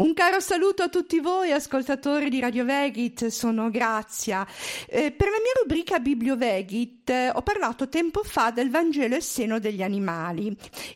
Un caro saluto a tutti voi ascoltatori di Radio Vegit, sono Grazia. Eh, per la mia rubrica Bibliovegit eh, ho parlato tempo fa del Vangelo e seno degli animali.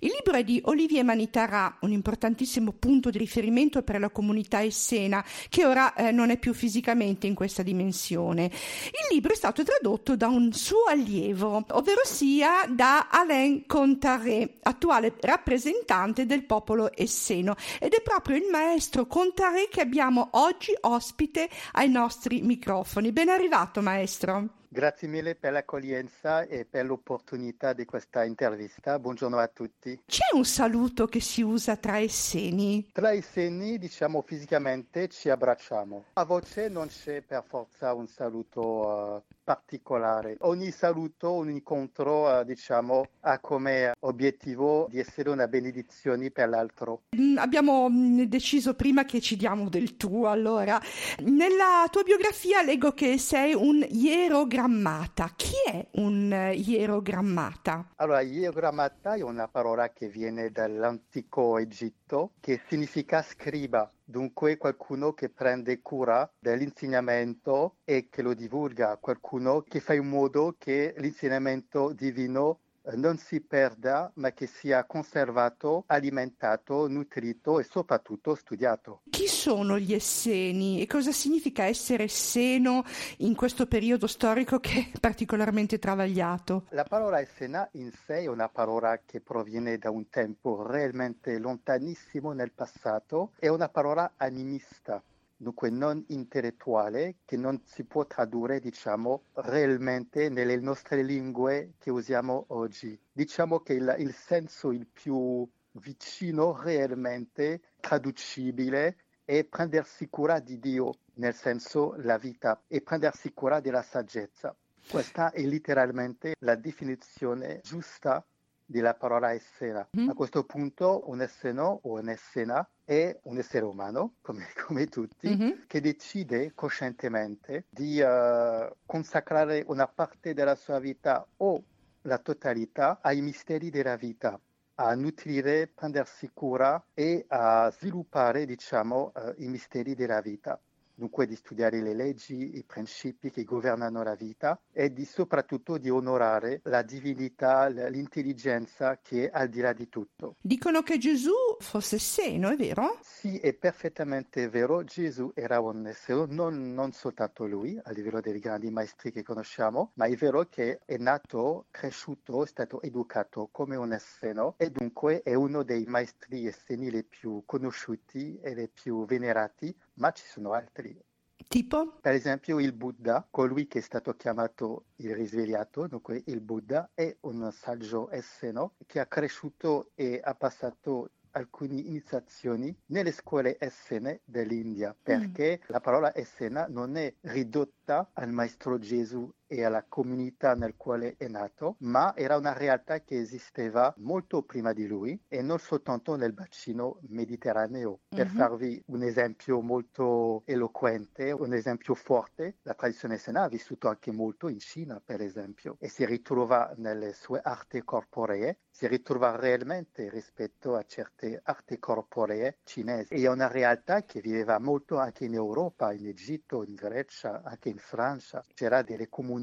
Il libro è di Olivier Manitara, un importantissimo punto di riferimento per la comunità essena, che ora eh, non è più fisicamente in questa dimensione. Il libro è stato tradotto da un suo allievo, ovvero sia da Alain Contaré, attuale rappresentante del popolo esseno, ed è proprio il maestro Contaré che abbiamo oggi ospite ai nostri microfoni. Ben arrivato maestro. Grazie mille per l'accoglienza e per l'opportunità di questa intervista. Buongiorno a tutti. C'è un saluto che si usa tra esseni? Tra esseni, diciamo fisicamente, ci abbracciamo. A voce non c'è per forza un saluto uh, particolare. Ogni saluto, ogni incontro, uh, diciamo, ha come obiettivo di essere una benedizione per l'altro. Mm, abbiamo mm, deciso prima che ci diamo del tu, allora. Nella tua biografia leggo che sei un ierogramma ierogrammata. Chi è un eh, ierogrammata? Allora, ierogrammata è una parola che viene dall'antico Egitto che significa scriba, dunque qualcuno che prende cura dell'insegnamento e che lo divulga, qualcuno che fa in modo che l'insegnamento divino non si perda, ma che sia conservato, alimentato, nutrito e soprattutto studiato. Chi sono gli esseni e cosa significa essere esseno in questo periodo storico che è particolarmente travagliato? La parola essena in sé è una parola che proviene da un tempo realmente lontanissimo nel passato, è una parola animista dunque non intellettuale, che non si può tradurre, diciamo, realmente nelle nostre lingue che usiamo oggi. Diciamo che il, il senso il più vicino realmente traducibile è prendersi cura di Dio, nel senso la vita, e prendersi cura della saggezza. Questa è letteralmente la definizione giusta della parola essena. Mm. A questo punto un esseno o un'essena è un essere umano, come, come tutti, mm-hmm. che decide coscientemente di uh, consacrare una parte della sua vita o la totalità ai misteri della vita a nutrire, prendersi cura e a sviluppare, diciamo, uh, i misteri della vita dunque di studiare le leggi, i principi che governano la vita e di soprattutto di onorare la divinità, l'intelligenza che è al di là di tutto. Dicono che Gesù fosse seno, è vero? Sì, è perfettamente vero. Gesù era un essere, non, non soltanto lui, a livello dei grandi maestri che conosciamo, ma è vero che è nato, cresciuto, è stato educato come un esseno e dunque è uno dei maestri esseni più conosciuti e le più venerati ma ci sono altri. Tipo? Per esempio il Buddha, colui che è stato chiamato il risvegliato, dunque il Buddha è un saggio esseno che ha cresciuto e ha passato alcune iniziazioni nelle scuole essene dell'India, mm. perché mm. la parola essena non è ridotta al maestro Gesù e alla comunità nel quale è nato, ma era una realtà che esisteva molto prima di lui e non soltanto nel bacino mediterraneo. Per mm-hmm. farvi un esempio molto eloquente, un esempio forte, la tradizione essena ha vissuto anche molto in Cina, per esempio, e si ritrova nelle sue arti corporee, si ritrova realmente rispetto a certe arti corporee cinesi. E è una realtà che viveva molto anche in Europa, in Egitto, in Grecia, anche in Francia. C'era delle comunità,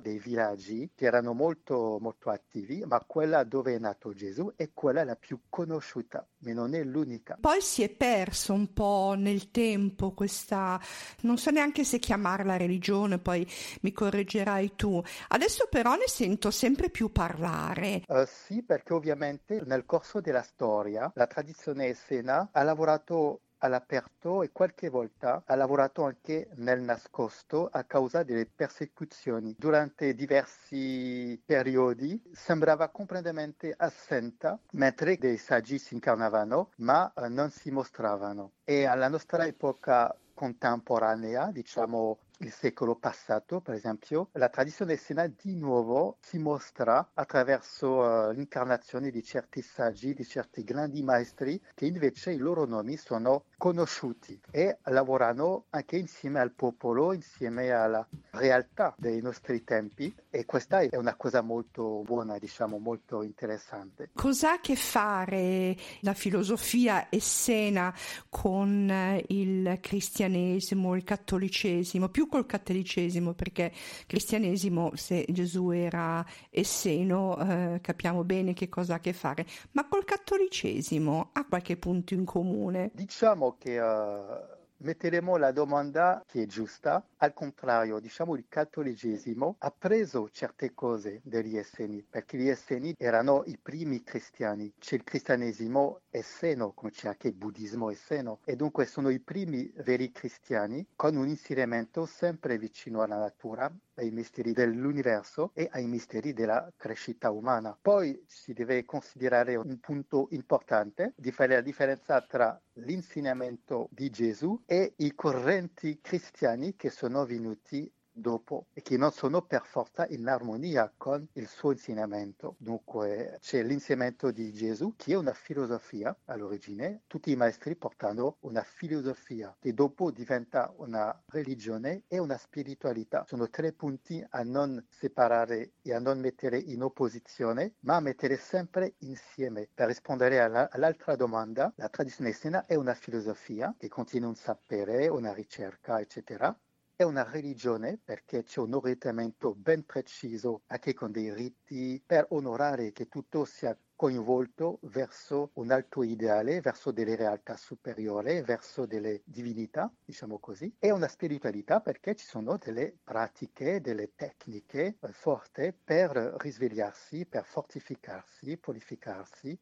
dei villaggi che erano molto, molto attivi, ma quella dove è nato Gesù è quella la più conosciuta, ma non è l'unica. Poi si è perso un po' nel tempo questa, non so neanche se chiamarla religione, poi mi correggerai tu. Adesso però ne sento sempre più parlare. Uh, sì, perché ovviamente nel corso della storia la tradizione essena ha lavorato all'aperto e qualche volta ha lavorato anche nel nascosto a causa delle persecuzioni. Durante diversi periodi sembrava completamente assente, mentre dei saggi si incarnavano, ma eh, non si mostravano. E alla nostra epoca contemporanea, diciamo il secolo passato, per esempio, la tradizione essena di nuovo si mostra attraverso uh, l'incarnazione di certi saggi, di certi grandi maestri che invece i loro nomi sono conosciuti e lavorano anche insieme al popolo, insieme alla, realtà dei nostri tempi e questa è una cosa molto buona, diciamo, molto interessante. Cos'ha a che fare la filosofia essena con eh, il cristianesimo, il cattolicesimo, più col cattolicesimo perché cristianesimo se Gesù era esseno eh, capiamo bene che cosa ha a che fare, ma col cattolicesimo ha qualche punto in comune? Diciamo che uh metteremo la domanda che è giusta. Al contrario, diciamo il cattolicesimo ha preso certe cose degli Esseni, perché gli Esseni erano i primi cristiani. C'è il cristianesimo esseno, come c'è anche il buddismo esseno, e dunque sono i primi veri cristiani con un inserimento sempre vicino alla natura, ai misteri dell'universo e ai misteri della crescita umana. Poi si deve considerare un punto importante di fare la differenza tra l'insegnamento di Gesù e i correnti cristiani che sono venuti dopo e che non sono per forza in armonia con il suo insegnamento. Dunque c'è l'insegnamento di Gesù che è una filosofia all'origine, tutti i maestri portano una filosofia che dopo diventa una religione e una spiritualità. Sono tre punti a non separare e a non mettere in opposizione, ma a mettere sempre insieme. Per rispondere alla, all'altra domanda, la tradizione estena è una filosofia che contiene un sapere, una ricerca, eccetera è una religione perché c'è un orientamento ben preciso anche con dei riti per onorare che tutto sia coinvolto verso un alto ideale, verso delle realtà superiori, verso delle divinità, diciamo così. È una spiritualità perché ci sono delle pratiche, delle tecniche eh, forti per risvegliarsi, per fortificarsi, purificarsi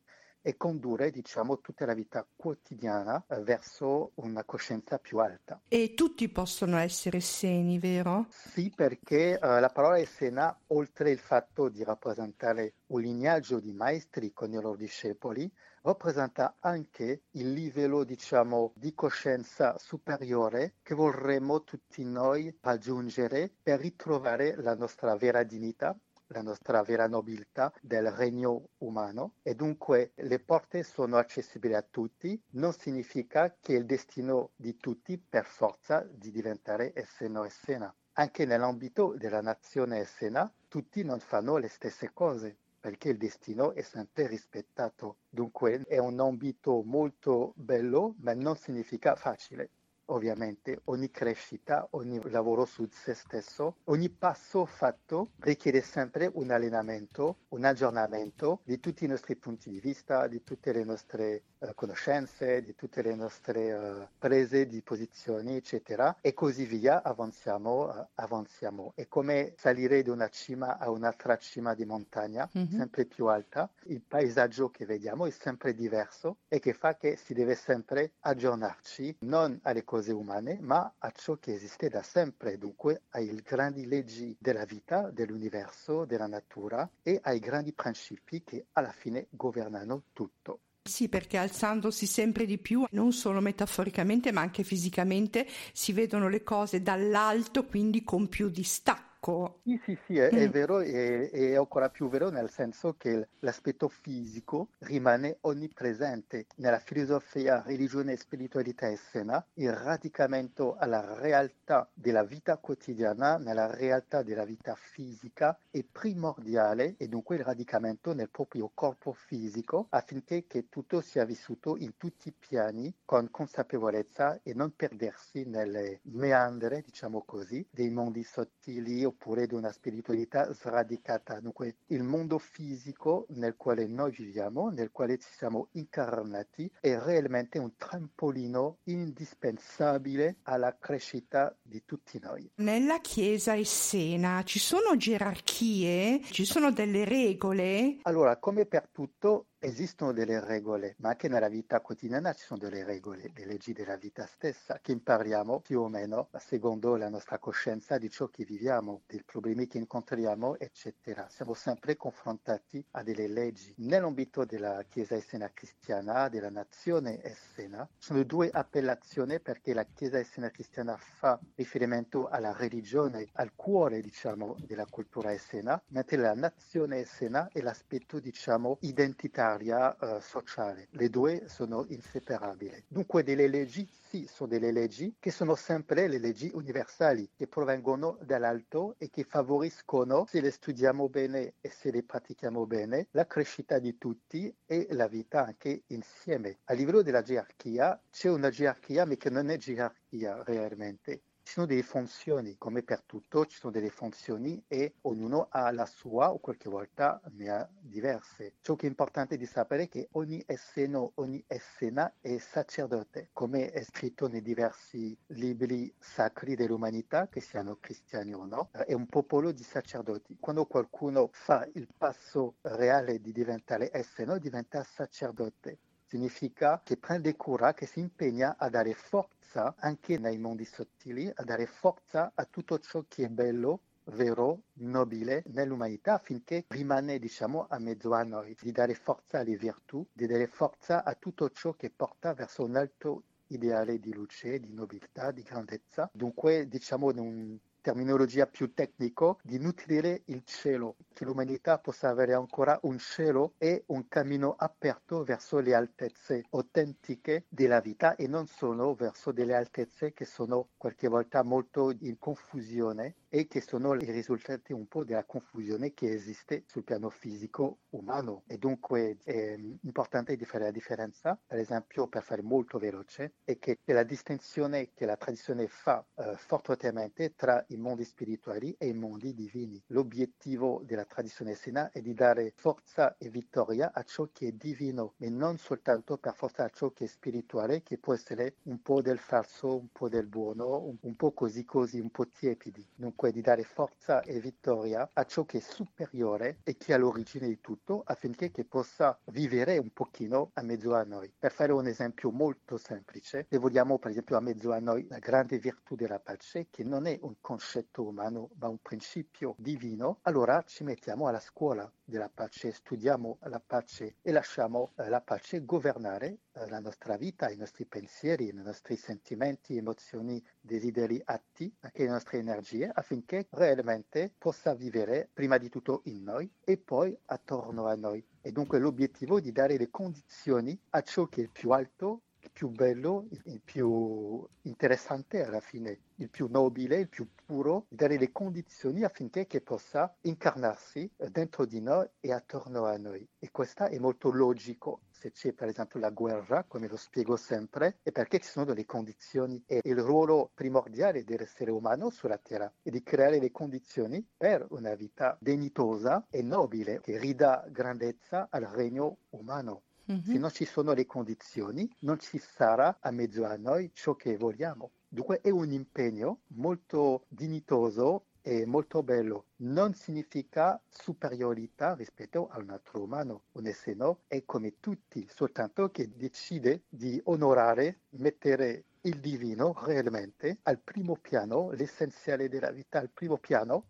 e condurre diciamo, tutta la vita quotidiana eh, verso una coscienza più alta. E tutti possono essere seni, vero? Sì, perché uh, la parola essena, oltre il fatto di rappresentare un lignaggio di maestri con i loro discepoli, rappresenta anche il livello diciamo, di coscienza superiore che vorremmo tutti noi raggiungere per ritrovare la nostra vera dignità la nostra vera nobiltà del regno umano e dunque le porte sono accessibili a tutti, non significa che il destino di tutti per forza di diventare esseno essena. Anche nell'ambito della nazione essena tutti non fanno le stesse cose perché il destino è sempre rispettato. Dunque è un ambito molto bello, ma non significa facile ovviamente ogni crescita, ogni lavoro su se stesso, ogni passo fatto richiede sempre un allenamento, un aggiornamento di tutti i nostri punti di vista, di tutte le nostre uh, conoscenze, di tutte le nostre uh, prese di posizioni, eccetera, e così via avanziamo, uh, avanziamo. È come salire da una cima a un'altra cima di montagna, mm-hmm. sempre più alta. Il paesaggio che vediamo è sempre diverso e che fa che si deve sempre aggiornarci, non alle cose cose umane, ma a ciò che esiste da sempre, dunque ai grandi leggi della vita, dell'universo, della natura e ai grandi principi che alla fine governano tutto. Sì, perché alzandosi sempre di più, non solo metaforicamente, ma anche fisicamente, si vedono le cose dall'alto, quindi con più distacco attacco. Sì, sì, sì, è, mm. è vero e è, ancora più vero nel senso che l'aspetto fisico rimane onnipresente. Nella filosofia, religione e spiritualità essena, il radicamento alla realtà della vita quotidiana, nella realtà della vita fisica, è primordiale e dunque il radicamento nel proprio corpo fisico affinché tutto sia vissuto in tutti i piani con consapevolezza e non perdersi nelle meandre, diciamo così, dei mondi sottili oppure di una spiritualità sradicata. Dunque il mondo fisico nel quale noi viviamo, nel quale ci siamo incarnati, è realmente un trampolino indispensabile alla crescita di tutti noi. Nella Chiesa essena ci sono gerarchie, ci sono delle regole? Allora, come per tutto, Esistono delle regole, ma anche nella vita quotidiana ci sono delle regole, le leggi della vita stessa, che impariamo più o meno secondo la nostra coscienza di ciò che viviamo, dei problemi che incontriamo, eccetera. Siamo sempre confrontati a delle leggi. Nell'ambito della Chiesa essena cristiana, della nazione essena, sono due appellazioni perché la Chiesa essena cristiana fa riferimento alla religione, al cuore, diciamo, della cultura essena, mentre la nazione essena è l'aspetto, diciamo, identitario nell'area uh, sociale. Le due sono inseparabili. Dunque delle leggi sì, sono delle leggi che sono sempre le leggi universali, che provengono dall'alto e che favoriscono, se le studiamo bene e se le pratichiamo bene, la crescita di tutti e la vita anche insieme. A livello della gerarchia c'è una gerarchia, ma che non è gerarchia realmente ci sono delle funzioni, come per tutto ci sono delle funzioni e ognuno ha la sua o qualche volta ne ha diverse. Ciò che è importante di sapere è che ogni esseno, ogni essena è sacerdote, come è scritto nei diversi libri sacri dell'umanità, che siano cristiani o no, è un popolo di sacerdoti. Quando qualcuno fa il passo reale di diventare esseno, diventa sacerdote significa che prende cura, che si impegna a dare forza anche nei mondi sottili, a dare forza a tutto ciò che è bello, vero, nobile nell'umanità affinché rimane diciamo a mezzo a noi, di dare forza alle virtù, di dare forza a tutto ciò che porta verso un alto ideale di luce, di nobiltà, di grandezza. Dunque diciamo in un terminologia più tecnico, di nutrire il cielo, che l'umanità possa avere ancora un cielo e un cammino aperto verso le altezze autentiche della vita e non solo verso delle altezze che sono qualche volta molto in confusione e che sono i risultati un po' della confusione che esiste sul piano fisico umano e dunque è importante di fare la differenza, per esempio per fare molto veloce, è che la distinzione che la tradizione fa eh, fortemente tra i mondi spirituali e i mondi divini. L'obiettivo della tradizione sena è di dare forza e vittoria a ciò che è divino e non soltanto per forza a ciò che è spirituale, che può essere un po' del falso, un po' del buono, un, po' così così, un po' tiepidi. Dunque di dare forza e vittoria a ciò che è superiore e che è all'origine di tutto affinché che possa vivere un pochino a mezzo a noi. Per fare un esempio molto semplice, se vogliamo per esempio a mezzo a noi la grande virtù della pace, che non è un concetto umano ma un principio divino, allora ci mettiamo alla scuola della pace, studiamo la pace e lasciamo eh, la pace governare eh, la nostra vita, i nostri pensieri, i nostri sentimenti, emozioni, desideri, atti, anche le nostre energie, affinché realmente possa vivere prima di tutto in noi e poi attorno a noi. E dunque l'obiettivo è di dare le condizioni a ciò che è più alto più bello, il più interessante alla fine, il più nobile, il più puro, dare le condizioni affinché che possa incarnarsi dentro di noi e attorno a noi. E questo è molto logico. Se c'è per esempio la guerra, come lo spiego sempre, è perché ci sono delle condizioni e il ruolo primordiale dell'essere umano sulla Terra è di creare le condizioni per una vita dignitosa e nobile che ridà grandezza al regno umano. Mm-hmm. Se non ci sono le condizioni, non ci sarà a mezzo a noi ciò che vogliamo. Dunque è un impegno molto dignitoso e molto bello. Non significa superiorità rispetto a un altro umano. Un essere è come tutti, soltanto che decide di onorare, mettere il divino realmente al primo piano, l'essenziale della vita al primo piano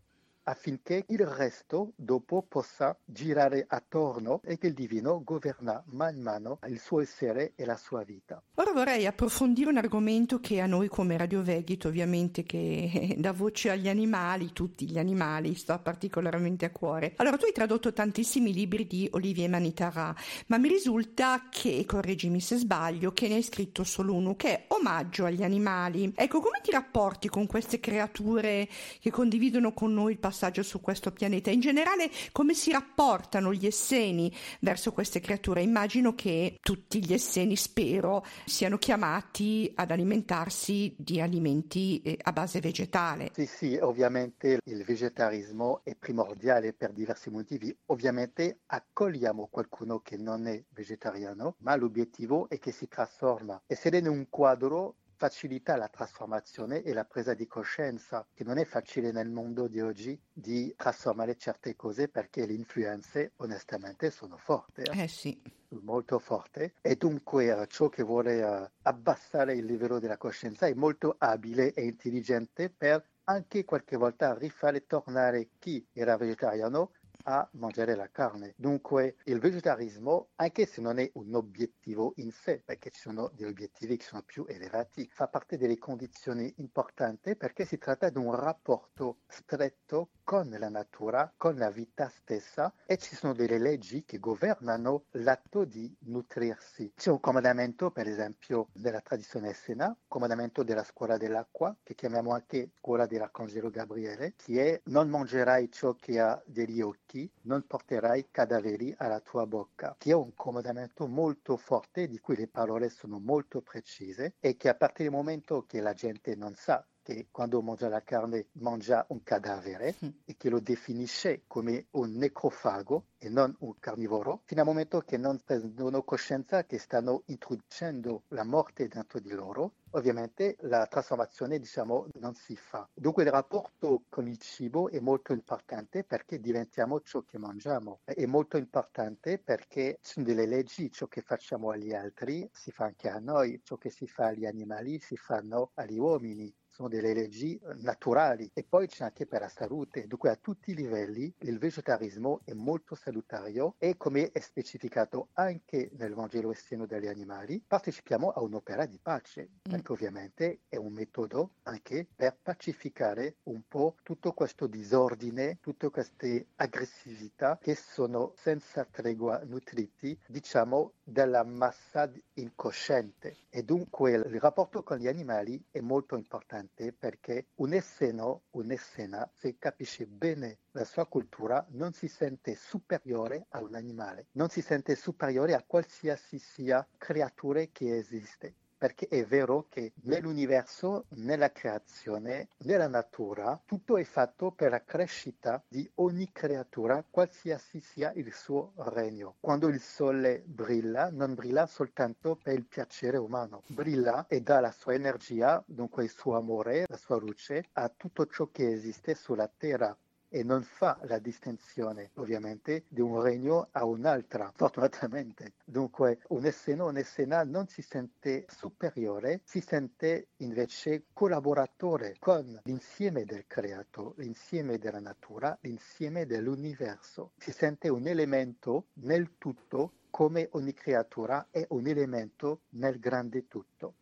affinché il resto dopo possa girare attorno e che il divino governa man mano il suo essere e la sua vita. Ora vorrei approfondire un argomento che a noi come Radio Vegit ovviamente che dà voce agli animali, tutti gli animali, sta particolarmente a cuore. Allora tu hai tradotto tantissimi libri di Olivier Manitara, ma mi risulta che, correggimi se sbaglio, che ne hai scritto solo uno che è Omaggio agli animali. Ecco, come ti rapporti con queste creature che condividono con noi il passato passaggio su questo pianeta. In generale, come si rapportano gli esseni verso queste creature? Immagino che tutti gli esseni, spero, siano chiamati ad alimentarsi di alimenti eh, a base vegetale. Sì, sì, ovviamente il vegetarismo è primordiale per diversi motivi. Ovviamente accogliamo qualcuno che non è vegetariano, ma l'obiettivo è che si trasforma. Essere in un quadro facilita la trasformazione e la presa di coscienza, che non è facile nel mondo di oggi di trasformare certe cose perché le influenze onestamente sono forti. Eh, eh sì. Molto forte e dunque uh, ciò che vuole uh, abbassare il livello della coscienza è molto abile e intelligente per anche qualche volta rifare tornare chi era vegetariano a mangiare la carne. Dunque il vegetarismo, anche se non è un obiettivo in sé, perché ci sono degli obiettivi che sono più elevati, fa parte delle condizioni importanti perché si tratta di un rapporto stretto con la natura, con la vita stessa e ci sono delle leggi che governano l'atto di nutrirsi. C'è un comandamento, per esempio, della tradizione essena, comandamento della scuola dell'acqua, che chiamiamo anche scuola dell'Arcangelo Gabriele, che è non mangerai ciò che ha degli occhi, non porterai cadaveri alla tua bocca, che è un comandamento molto forte di cui le parole sono molto precise e che a partire dal momento che la gente non sa che quando mangia la carne mangia un cadavere e che lo definisce come un necrofago e non un carnivoro, fino al momento che non prendono coscienza che stanno introducendo la morte dentro di loro, ovviamente la trasformazione diciamo non si fa. Dunque il rapporto con il cibo è molto importante perché diventiamo ciò che mangiamo, è molto importante perché ci sono delle leggi, ciò che facciamo agli altri si fa anche a noi, ciò che si fa agli animali si fanno agli uomini sono delle leggi eh, naturali e poi c'è anche per la salute. Dunque a tutti i livelli il vegetarismo è molto salutario e come è specificato anche nel Vangelo Estiano degli animali, partecipiamo a un'opera di pace, mm. perché ovviamente è un metodo anche per pacificare un po' tutto questo disordine, tutte queste aggressività che sono senza tregua nutriti, diciamo, della massa incosciente. E dunque il rapporto con gli animali è molto importante perché un esseno, un'essena, se capisce bene la sua cultura, non si sente superiore a un animale, non si sente superiore a qualsiasi sia creatura che esiste perché è vero che nell'universo, nella creazione, nella natura, tutto è fatto per la crescita di ogni creatura, qualsiasi sia il suo regno. Quando il sole brilla, non brilla soltanto per il piacere umano, brilla e dà la sua energia, dunque il suo amore, la sua luce, a tutto ciò che esiste sulla terra e non fa la distinzione ovviamente di un regno a un'altra, fortunatamente. Dunque un esseno, un'essena non si sente superiore, si sente invece collaboratore con l'insieme del creato, l'insieme della natura, l'insieme dell'universo. Si sente un elemento nel tutto come ogni creatura è un elemento nel grande tutto.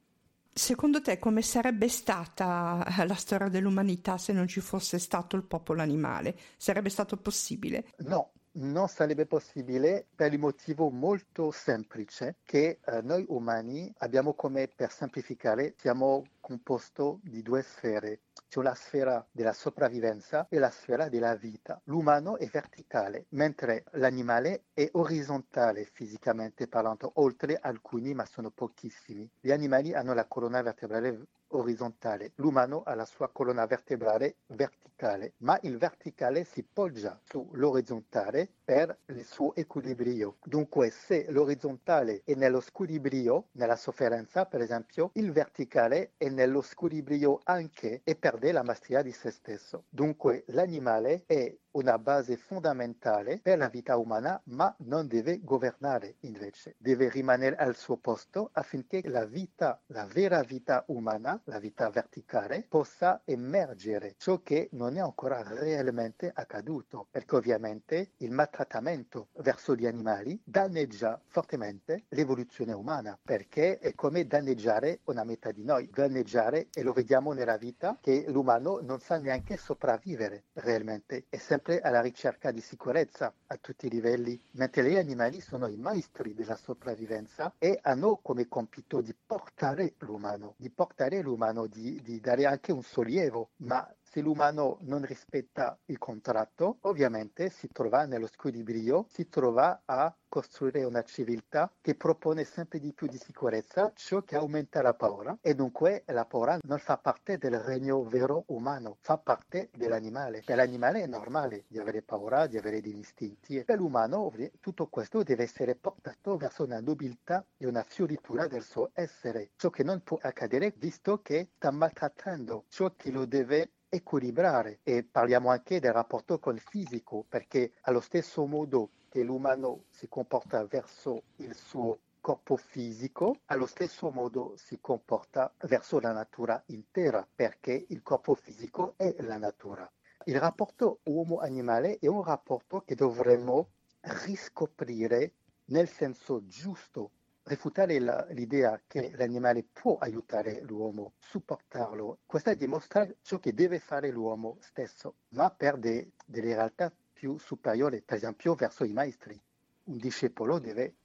Secondo te come sarebbe stata la storia dell'umanità se non ci fosse stato il popolo animale? Sarebbe stato possibile? No, non sarebbe possibile per il motivo molto semplice che eh, noi umani abbiamo come per semplificare siamo composto di due sfere c'è la sfera della sopravvivenza e la sfera della vita. L'umano è verticale, mentre l'animale è orizzontale fisicamente parlando, oltre alcuni, ma sono pochissimi. Gli animali hanno la colonna vertebrale orizzontale, l'umano ha la sua colonna vertebrale verticale, ma il verticale si poggia sull'orizzontale per il suo equilibrio. Dunque, se l'orizzontale è nello squilibrio, nella sofferenza per esempio, il verticale è nello squilibrio anche e perde la maestria di se stesso. Dunque, l'animale è una base fondamentale per la vita umana, ma non deve governare invece, deve rimanere al suo posto affinché la vita, la vera vita umana, la vita verticale, possa emergere, ciò che non è ancora realmente accaduto, perché ovviamente il maltrattamento verso gli animali danneggia fortemente l'evoluzione umana, perché è come danneggiare una metà di noi, danneggiare, e lo vediamo nella vita, che l'umano non sa neanche sopravvivere realmente, è sempre sempre alla ricerca di sicurezza a tutti i livelli, mentre gli animali sono i maestri della sopravvivenza e hanno come compito di portare l'umano, di portare l'umano, di, di dare anche un sollievo, ma se l'umano non rispetta il contratto, ovviamente si trova nello squilibrio, si trova a costruire una civiltà che propone sempre di più di sicurezza, ciò che aumenta la paura e dunque la paura non fa parte del regno vero umano, fa parte dell'animale. Per l'animale è normale di avere paura, di avere degli istinti per l'umano tutto questo deve essere portato verso una nobiltà e una fioritura del suo essere, ciò che non può accadere visto che sta maltrattando ciò che lo deve equilibrare e parliamo anche del rapporto col fisico perché allo stesso modo che l'umano si comporta verso il suo corpo fisico, allo stesso modo si comporta verso la natura intera perché il corpo fisico è la natura. il rapporto uomo-animale è un rapporto che dovremmo riscoprire nel senso giusto, refutare la, l'idea che l'animale può aiutare l'uomo, supportarlo. Questo dimostra ciò che deve fare l'uomo stesso, ma per de, delle realtà più superiori, per esempio verso i maestri. Un discepolo deve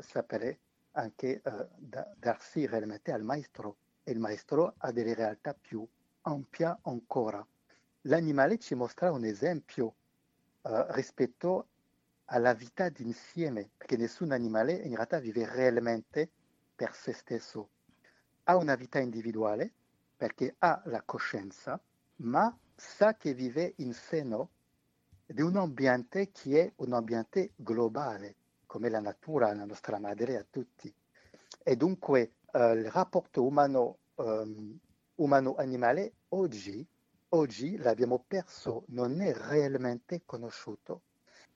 sapere anche uh, da, darsi realmente al maestro e il maestro ha delle realtà più ampie ancora. L'animale ci mostra un esempio uh, rispetto alla vita d'insieme, perché nessun animale in realtà vive realmente per se stesso. Ha una vita individuale perché ha la coscienza, ma sa che vive in seno di un ambiente che è un ambiente globale, come la natura, la nostra madre a tutti. E dunque eh, il rapporto umano, um, umano-animale oggi, oggi l'abbiamo perso, non è realmente conosciuto.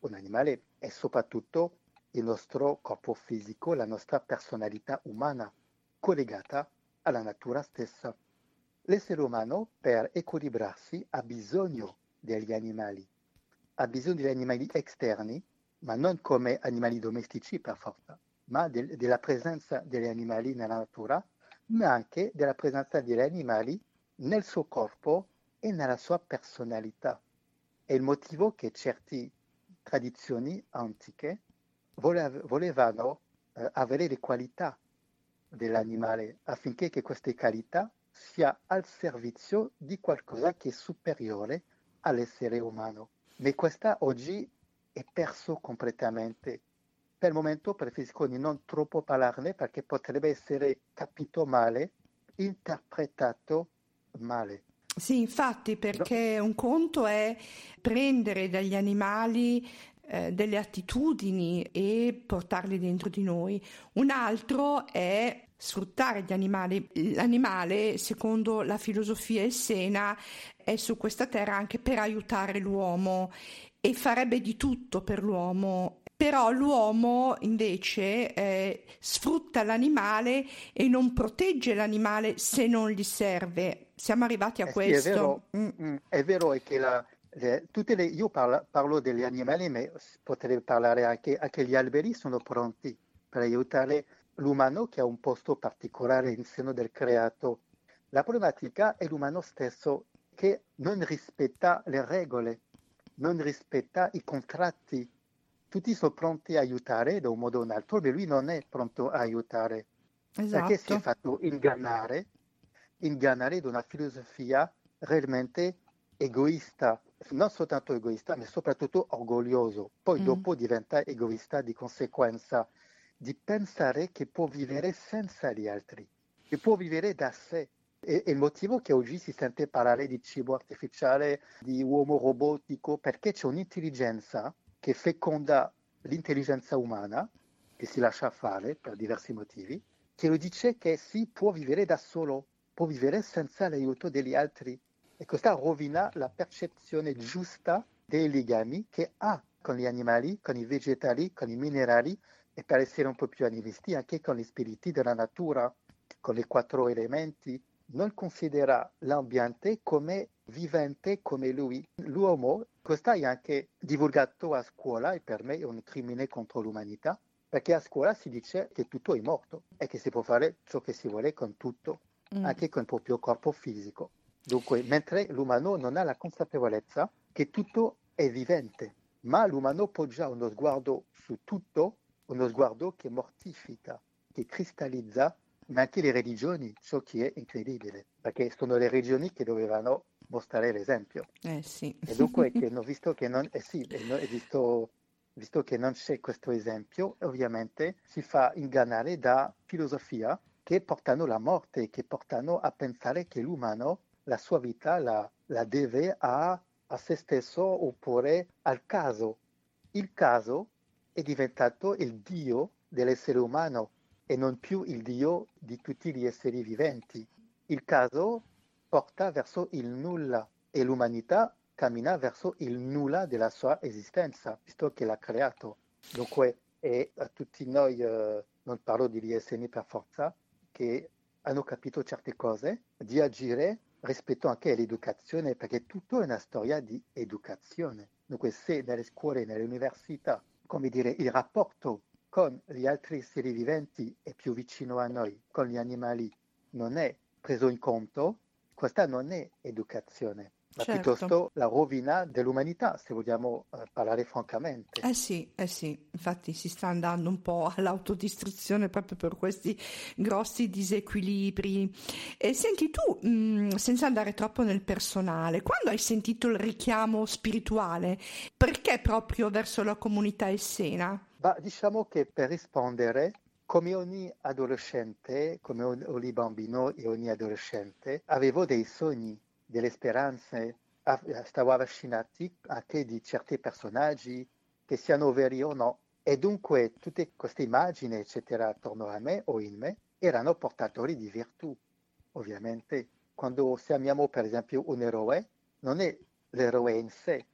Un animale è soprattutto il nostro corpo fisico, la nostra personalità umana, collegata alla natura stessa. L'essere umano, per equilibrarsi, ha bisogno degli animali, ha bisogno degli animali esterni ma non come animali domestici per forza, ma de- della presenza degli animali nella natura, ma anche della presenza degli animali nel suo corpo e nella sua personalità. È il motivo che certe tradizioni antiche volev- volevano eh, avere le qualità dell'animale affinché queste qualità sia al servizio di qualcosa che è superiore all'essere umano. Ma questa oggi è perso completamente. Per il momento preferisco di non troppo parlarne perché potrebbe essere capito male, interpretato male. Sì, infatti, perché un conto è prendere dagli animali eh, delle attitudini e portarli dentro di noi, un altro è sfruttare gli animali. L'animale, secondo la filosofia essena, è su questa terra anche per aiutare l'uomo e farebbe di tutto per l'uomo. Però l'uomo invece eh, sfrutta l'animale e non protegge l'animale se non gli serve. Siamo arrivati a eh questo. Sì, è, vero, mm, mm, è vero che la, le, le, io parlo, parlo, degli animali, ma potrei parlare anche, anche gli alberi sono pronti per aiutare l'umano che ha un posto particolare in seno del creato. La problematica è l'umano stesso che non rispetta le regole non rispetta i contratti. Tutti sono pronti a aiutare da un modo o un altro, ma lui non è pronto a aiutare. Esatto. Perché si è fatto ingannare, ingannare da una filosofia realmente egoista, non soltanto egoista, ma soprattutto orgoglioso. Poi mm. dopo diventa egoista di conseguenza, di pensare che può vivere senza gli altri, che può vivere da sé. È, il motivo che oggi si sente parlare di cibo artificiale, di uomo robotico, perché c'è un'intelligenza che feconda l'intelligenza umana, che si lascia fare per diversi motivi, che lo dice che si può vivere da solo, può vivere senza l'aiuto degli altri. E questo rovina la percezione giusta dei legami che ha con gli animali, con i vegetali, con i minerali e per essere un po' più animisti anche con gli spiriti della natura, con i quattro elementi, non considera l'ambiente come vivente come lui. L'uomo, questo è anche divulgato a scuola e per me è un crimine contro l'umanità, perché a scuola si dice che tutto è morto e che si può fare ciò che si vuole con tutto, mm. anche con il proprio corpo fisico. Dunque, mentre l'umano non ha la consapevolezza che tutto è vivente, ma l'umano poggia uno sguardo su tutto, uno sguardo che mortifica, che cristallizza ma anche le religioni, ciò che è incredibile, perché sono le religioni che dovevano mostrare l'esempio. Eh sì. E dunque, che hanno visto che non, eh sì, visto, visto che non c'è questo esempio, ovviamente si fa ingannare da filosofia che portano alla morte, che portano a pensare che l'umano la sua vita la, la deve a, a se stesso oppure al caso. Il caso è diventato il Dio dell'essere umano e non più il Dio di tutti gli esseri viventi. Il caso porta verso il nulla e l'umanità cammina verso il nulla della sua esistenza, visto che l'ha creato. Dunque, è a tutti noi, eh, non parlo degli esseri per forza, che hanno capito certe cose, di agire rispetto anche all'educazione, perché tutto è una storia di educazione. Dunque se nelle scuole, nelle università, come dire, il rapporto con gli altri esseri viventi è più vicino a noi, con gli animali non è preso in conto, questa non è educazione ma certo. piuttosto la rovina dell'umanità, se vogliamo eh, parlare francamente. Eh sì, eh sì, infatti si sta andando un po' all'autodistruzione proprio per questi grossi disequilibri. E senti tu, mh, mm, senza andare troppo nel personale, quando hai sentito il richiamo spirituale, perché proprio verso la comunità essena? Bah, diciamo che per rispondere come ogni adolescente, come ogni bambino e ogni adolescente, avevo dei sogni delle speranze, stavo avvicinati anche di certi personaggi, che siano veri o no. E dunque tutte queste immagini, eccetera, attorno a me o in me, erano portatori di virtù. Ovviamente, quando amiamo per esempio un eroe, non è l'eroe in sé,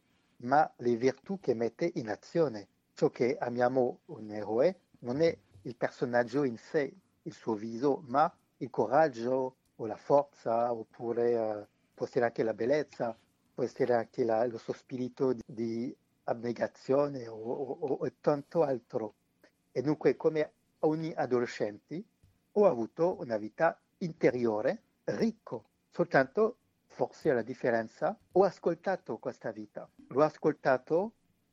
ma le virtù che mette in azione. Ciò che amiamo un eroe non è il personaggio in sé, il suo viso, ma il coraggio o la forza oppure uh, può essere anche la bellezza, può essere anche la, lo suo spirito di, di abnegazione o, o, o, tanto altro. E dunque, come ogni adolescente, ho avuto una vita interiore ricco, soltanto forse la differenza, ho ascoltato questa vita, l'ho ascoltato,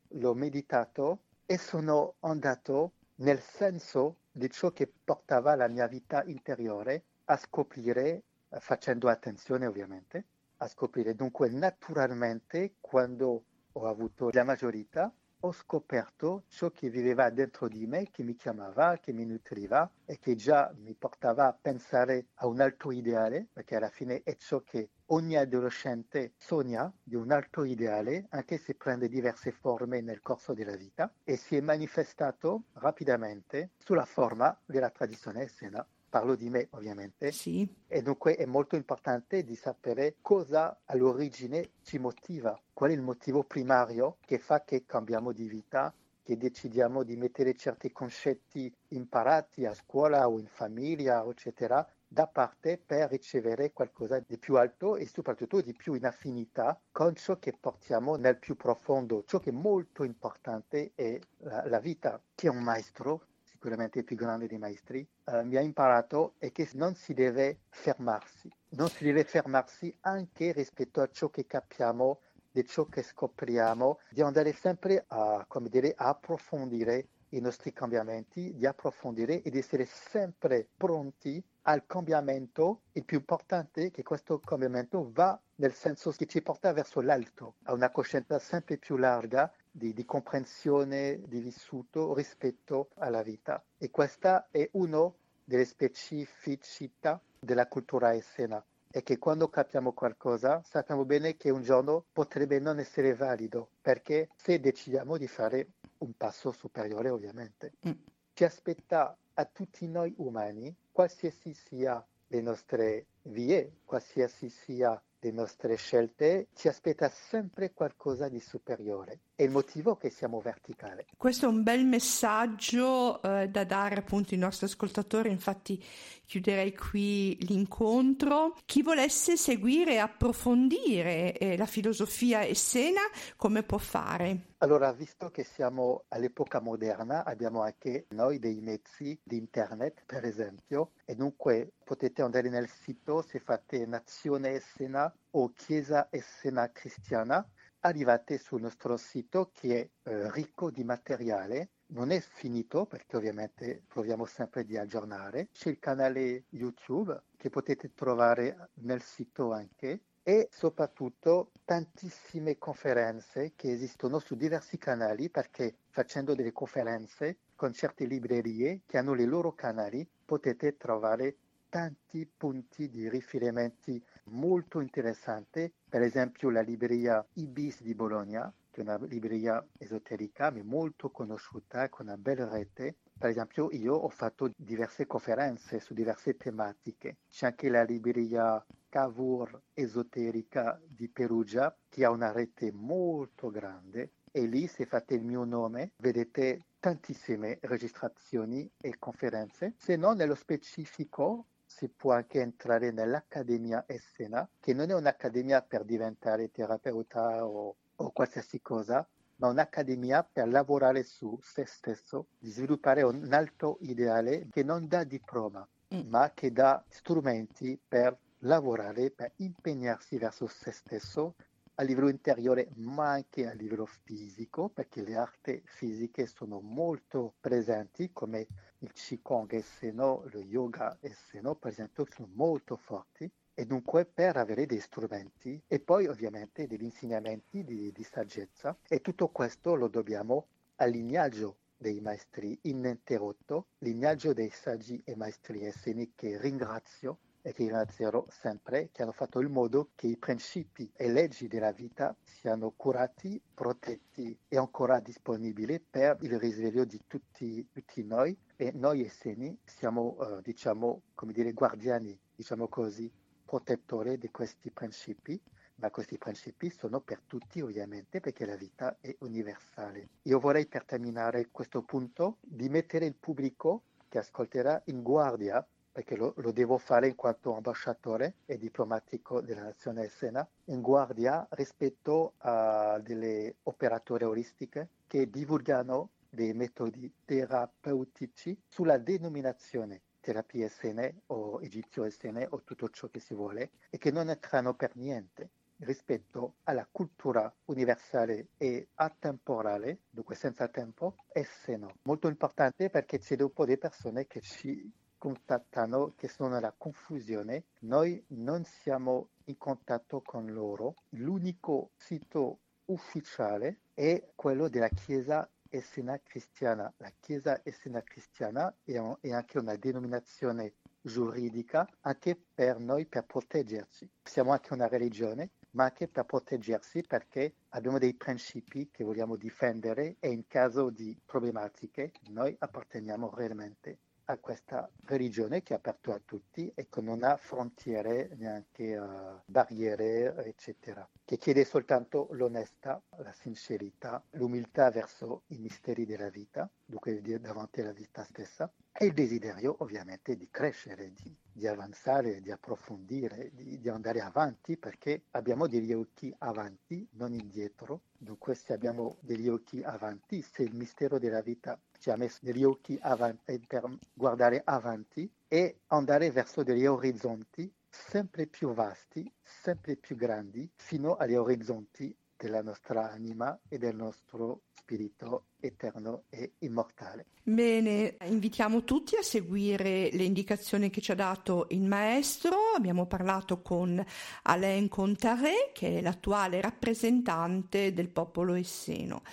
l'ho meditato e sono andato nel senso di ciò che portava la mia vita interiore a scoprire, facendo attenzione ovviamente, a scoprire. Dunque, naturalmente, quando ho avuto la maggiorità, ho scoperto ciò che viveva dentro di me, che mi chiamava, che mi nutriva e che già mi portava a pensare a un altro ideale, perché alla fine è ciò che ogni adolescente sogna di un altro ideale, anche se prende diverse forme nel corso della vita, e si è manifestato rapidamente sulla forma della tradizione essena parlo di me ovviamente, sì. e dunque è molto importante di sapere cosa all'origine ci motiva, qual è il motivo primario che fa che cambiamo di vita, che decidiamo di mettere certi concetti imparati a scuola o in famiglia, eccetera, da parte per ricevere qualcosa di più alto e soprattutto di più in affinità con ciò che portiamo nel più profondo. Ciò che è molto importante è la, la vita. Chi è un maestro sicuramente il più grande dei maestri, eh, mi ha imparato è che non si deve fermarsi, non si deve fermarsi anche rispetto a ciò che capiamo, di ciò che scopriamo, di andare sempre a, dire, a approfondire i nostri cambiamenti, di approfondire e di essere sempre pronti al cambiamento. Il più importante è che questo cambiamento va nel senso che ci porta verso l'alto, a una coscienza sempre più larga di, di, comprensione di vissuto rispetto alla vita. E questa è una delle specificità della cultura essena. È che quando capiamo qualcosa sappiamo bene che un giorno potrebbe non essere valido, perché se decidiamo di fare un passo superiore ovviamente. Mm. Ci aspetta a tutti noi umani, qualsiasi sia le nostre vie, qualsiasi sia le nostre scelte, ci aspetta sempre qualcosa di superiore. È il motivo che siamo verticali. Questo è un bel messaggio eh, da dare appunto ai nostri ascoltatori, infatti chiuderei qui l'incontro. Chi volesse seguire e approfondire eh, la filosofia essena, come può fare? Allora, visto che siamo all'epoca moderna, abbiamo anche noi dei mezzi di internet, per esempio, e dunque potete andare nel sito se fate Nazione Essena o Chiesa Essena Cristiana arrivate sul nostro sito che è eh, ricco di materiale. Non è finito perché ovviamente proviamo sempre di aggiornare. C'è il canale YouTube che potete trovare nel sito anche e soprattutto tantissime conferenze che esistono su diversi canali perché facendo delle conferenze con certe librerie che hanno i loro canali potete trovare tanti punti di riferimenti molto interessanti, per esempio la libreria Ibis di Bologna, che è una libreria esoterica ma molto conosciuta, con una bella rete. Per esempio io ho fatto diverse conferenze su diverse tematiche. C'è anche la libreria Cavour Esoterica di Perugia, che ha una rete molto grande e lì se fate il mio nome vedete tantissime registrazioni e conferenze. Se no nello specifico si può anche entrare nell'Accademia Essena, che non è un'accademia per diventare terapeuta o, o qualsiasi cosa, ma un'accademia per lavorare su se stesso, di sviluppare un alto ideale che non dà diploma, mm. ma che dà strumenti per lavorare, per impegnarsi verso se stesso a livello interiore ma anche a livello fisico, perché le arti fisiche sono molto presenti, come il Qigong e Seno, lo yoga e Seno, per esempio, sono molto forti. E dunque per avere dei strumenti e poi ovviamente degli insegnamenti di, di saggezza e tutto questo lo dobbiamo al lignaggio dei maestri ininterrotto, lignaggio dei saggi e maestri esseni che ringrazio e che ringrazierò sempre, che hanno fatto in modo che i principi e leggi della vita siano curati, protetti e ancora disponibili per il risveglio di tutti, tutti noi. E noi esseni siamo, uh, diciamo, come dire, guardiani, diciamo così, protettori di questi principi ma questi principi sono per tutti ovviamente perché la vita è universale. Io vorrei per terminare questo punto di mettere il pubblico che ascolterà in guardia perché lo, lo, devo fare in quanto ambasciatore e diplomatico della nazione essena, in guardia rispetto a delle operatori olistiche che divulgano dei metodi terapeutici sulla denominazione terapie essene o egizio essene o tutto ciò che si vuole e che non entrano per niente rispetto alla cultura universale e atemporale, dunque senza tempo, esseno. Molto importante perché c'è dopo delle persone che ci contattano che sono nella confusione. Noi non siamo in contatto con loro. L'unico sito ufficiale è quello della Chiesa Essena Cristiana. La Chiesa Essena Cristiana è, un, è anche una denominazione giuridica anche per noi per proteggerci. Siamo anche una religione, ma anche per proteggersi perché abbiamo dei principi che vogliamo difendere e in caso di problematiche noi apparteniamo realmente a questa religione che è aperta a tutti e che non ha frontiere, neanche uh, barriere, eccetera, che chiede soltanto l'onestà, la sincerità, l'umiltà verso i misteri della vita, dunque davanti alla vita stessa, e il desiderio ovviamente di crescere, di, di avanzare, di approfondire, di, di, andare avanti, perché abbiamo degli occhi avanti, non indietro. Dunque se abbiamo degli occhi avanti, se il mistero della vita ci ha messo degli occhi avanti per guardare avanti e andare verso degli orizzonti sempre più vasti, sempre più grandi, fino agli orizzonti della nostra anima e del nostro spirito eterno e immortale. Bene, invitiamo tutti a seguire le indicazioni che ci ha dato il maestro. Abbiamo parlato con Alain Contaré, che è l'attuale rappresentante del popolo esseno.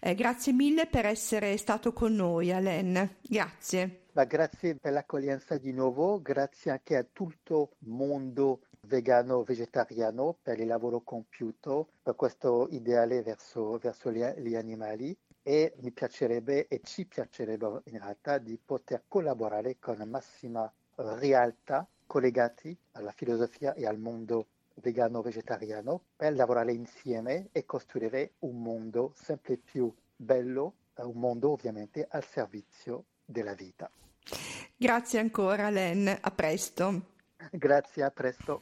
Eh, grazie mille per essere stato con noi, Alain. Grazie. Ma grazie per l'accoglienza di nuovo, grazie anche a tutto il mondo vegano vegetariano per il lavoro compiuto, per questo ideale verso, verso gli, gli animali e mi piacerebbe e ci piacerebbe in realtà di poter collaborare con massima realtà collegati alla filosofia e al mondo vegano vegetariano per lavorare insieme e costruire un mondo sempre più bello, un mondo ovviamente al servizio della vita. Grazie ancora Len, a presto. Grazie, a presto.